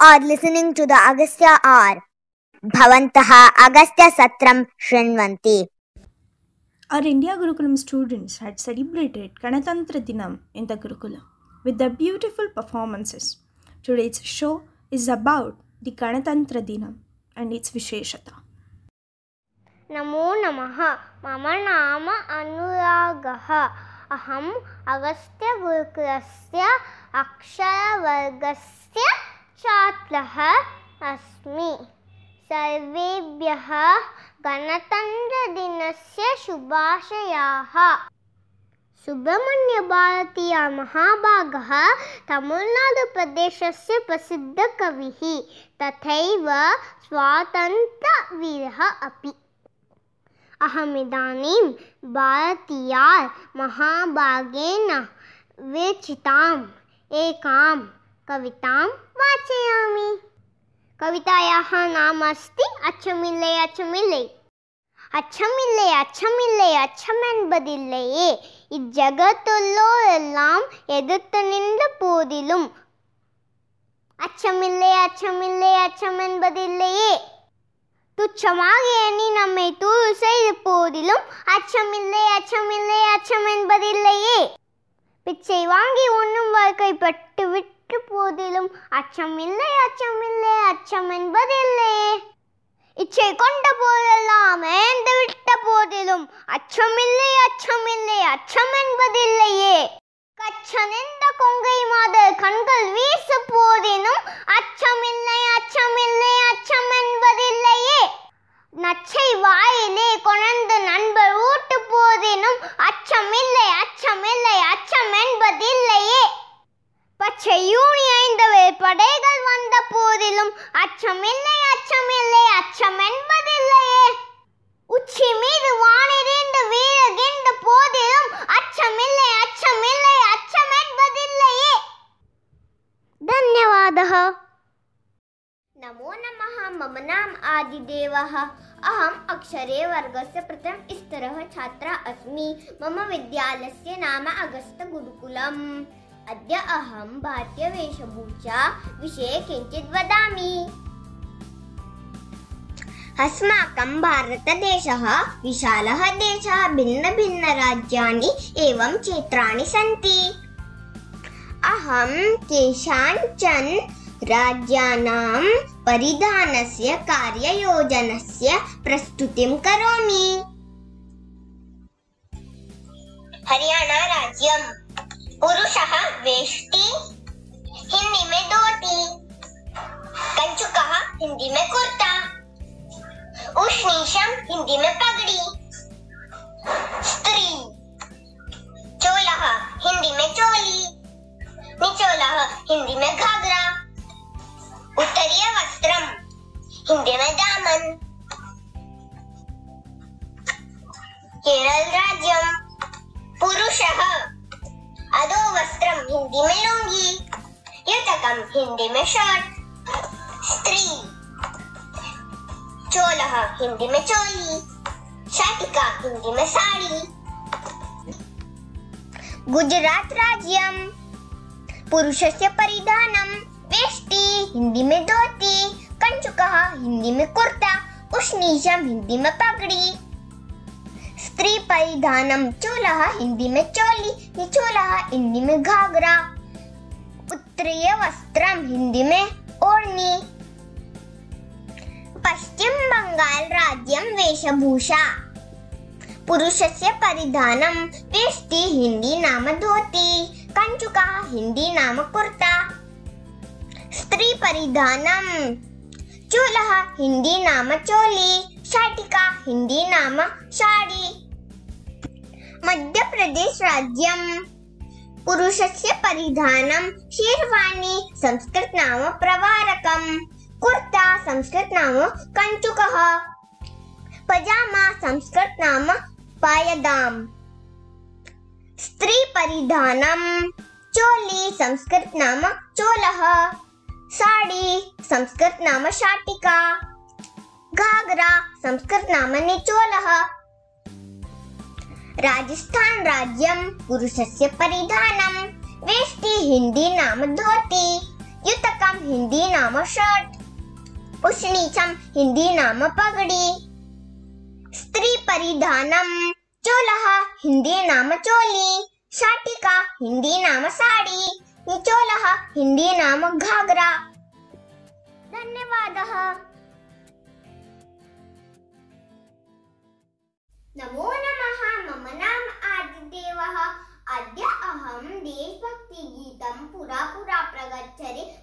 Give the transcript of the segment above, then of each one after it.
are listening to the Agastya R. भवन्तः अगस्त्यसत्रं शृण्वन्ति Our India Gurukulam students had celebrated Ganatantra Dinam in the Gurukulam with their beautiful performances. Today's show is about the Ganatantra Dinam and its Visheshata. नमो नमः मम नाम अनुरागः अहम् अगस्त्यगुरुकुलस्य अक्षरवर्गस्य छात्रः अस्मि। सर्वेभ्यः गणतन्त्रदिनस्य शुभाशयाः। सुब्रह्मण्यभारतीया महाभागः तमिळ्नाडुप्रदेशस्य प्रसिद्धकविः, तथैव स्वातन्त्र्यवीरः अपि। अहमिदानीं भारतीया महाभागेन विरचिताम् एकां कवितां वाचयामि कवितायाः नाम अस्ति अचमिल्ले अचमिल्ले அச்சமில்லை அச்சமில்லை அச்சம் என்பதில்லையே இஜகத்துள்ளோர் எல்லாம் எதிர்த்து நின்ற போதிலும் அச்சமில்லை அச்சமில்லை அச்சம் என்பதில்லையே துச்சமாக எண்ணி நம்மை தூது செய்த போதிலும் அச்சமில்லை அச்சமில்லை அச்சம் என்பதில்லையே பிச்சை வாங்கி உண்ணும் வாழ்க்கைப்பட்டு விட்டு போதிலும் அச்சமில்லை அச்சமில்லை அச்சம் என்பதில்லையே இச்சை கொண்ட போதெல்லாம் ஏந்து விட்ட போதிலும் அச்சமில்லை அச்சமில்லை அச்சம் என்பதில்லையே கச்சனிந்த கொங்கை மாத கண்கள் வீசு போதினும் அச்சமில்லை அச்சமில்லை அச்சம் என்பதில்லையே நச்சை வாயிலே கொணர்ந்து நண்பர் ஊட்டு போதினும் அச்சமில்லை அச்சமில்லை அச்சம் என்பதில்லை பச்சை யூனி ஐந்தவே படைகள் வந்த போதிலும் அச்சமில்லை அச்சமில்லை அச்சம் என்பதில்லையே உச்சி மீது வானிறைந்து வீழுகின்ற போதிலும் அச்சமில்லை அச்சமில்லை அச்சம் என்பதில்லையே धन्यवादः नमो नमः मम नाम आदिदेवः अहम् अक्षरे वर्गस्य प्रथम स्तरः छात्रा अस्मि मम विद्यालयस्य नाम अगस्तगुरुकुलम् अद्य अहं भारतीयवेशभूषा विषये किञ्चित् वदामि। अस्माकं भारतदेशः विशालः देशः, भिन्नभिन्नराज्यानि एवं क्षेत्राणि सन्ति। अहं केषाञ्चन राज्यानां परिधानस्य कार्ययोजनस्य प्रस्तुतिं करोमि। हरियाणा राज्यं पुरुषः वेष्टि हिंदी में धोती। कंचुकः हिंदी में कुर्ता। उष्णीशम हिंदी में पगड़ी। स्त्री। चोलः हिंदी में चोली। निचोलः हिंदी में घाघरा। उत्तरीय वस्त्रम, हिंदी में दामन। केरल राज्यम, पुरुषः। अधो वस्त्रम हिंदी में लुंगी युतकम हिंदी में शर्ट स्त्री चोलः हिंदी में चोली शाटिका हिंदी में साड़ी गुजरात राज्यम पुरुषस्य परिधानं वेष्टि हिंदी में धोती कंचुकः हिंदी में कुर्ता उष्णीशम हिंदी में पगड़ी स्त्री परिधानम चोलः हिंदी में चोली निचोलः हिंदी में घाघरा। उत्तरीय वस्त्रम हिंदी में ओढ़नी। पश्चिम बंगाल राज्यं वेशभूषा। पुरुषस्य परिधानं वेष्टि हिंदी नाम धोती। कंचुकः हिंदी नाम कुर्ता। स्त्री परिधानं चोलः हिंदी नाम चोली। शाटिका हिंदी नाम साड़ी। मध्य प्रदेश राज्यं पुरुषस्य परिधानं शेरवानी संस्कृत नाम प्रवारकम्। कुर्ता संस्कृत नाम कंचुकः पजामा संस्कृत नाम पायदाम। स्त्री परिधानम चोली संस्कृत नाम चोलः। साड़ी संस्कृत नाम शाटिका। घाघरा संस्कृत नाम निचोलः। राजस्थान राज्यं पुरुषस्य परिधानं वेष्टि हिंदी नाम धोती, युतकम हिंदी नाम शर्ट, उष्णीचम हिंदी नाम पगड़ी। स्त्री परिधानम चोलः हिंदी नाम चोली, शाटिका हिंदी नाम साड़ी, निचोलः हिंदी नाम घाघरा। धन्यवादः। नमो नमः मम नाम आदिदेवः। अद्य अहं देशभक्तिगीतं पुरा पुरा प्रगच्छरे।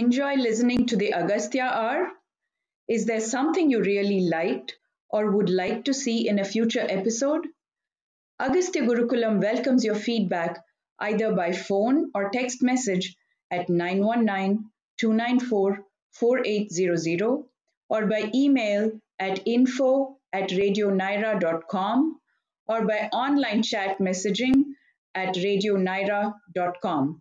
Enjoy listening to the Agastya Hour? Is there something you really liked or would like to see in a future episode? Agastya Gurukulam welcomes your feedback either by phone or text message at 919 294 4800 or by email at info at radionaira.com or by online chat messaging at radionaira.com.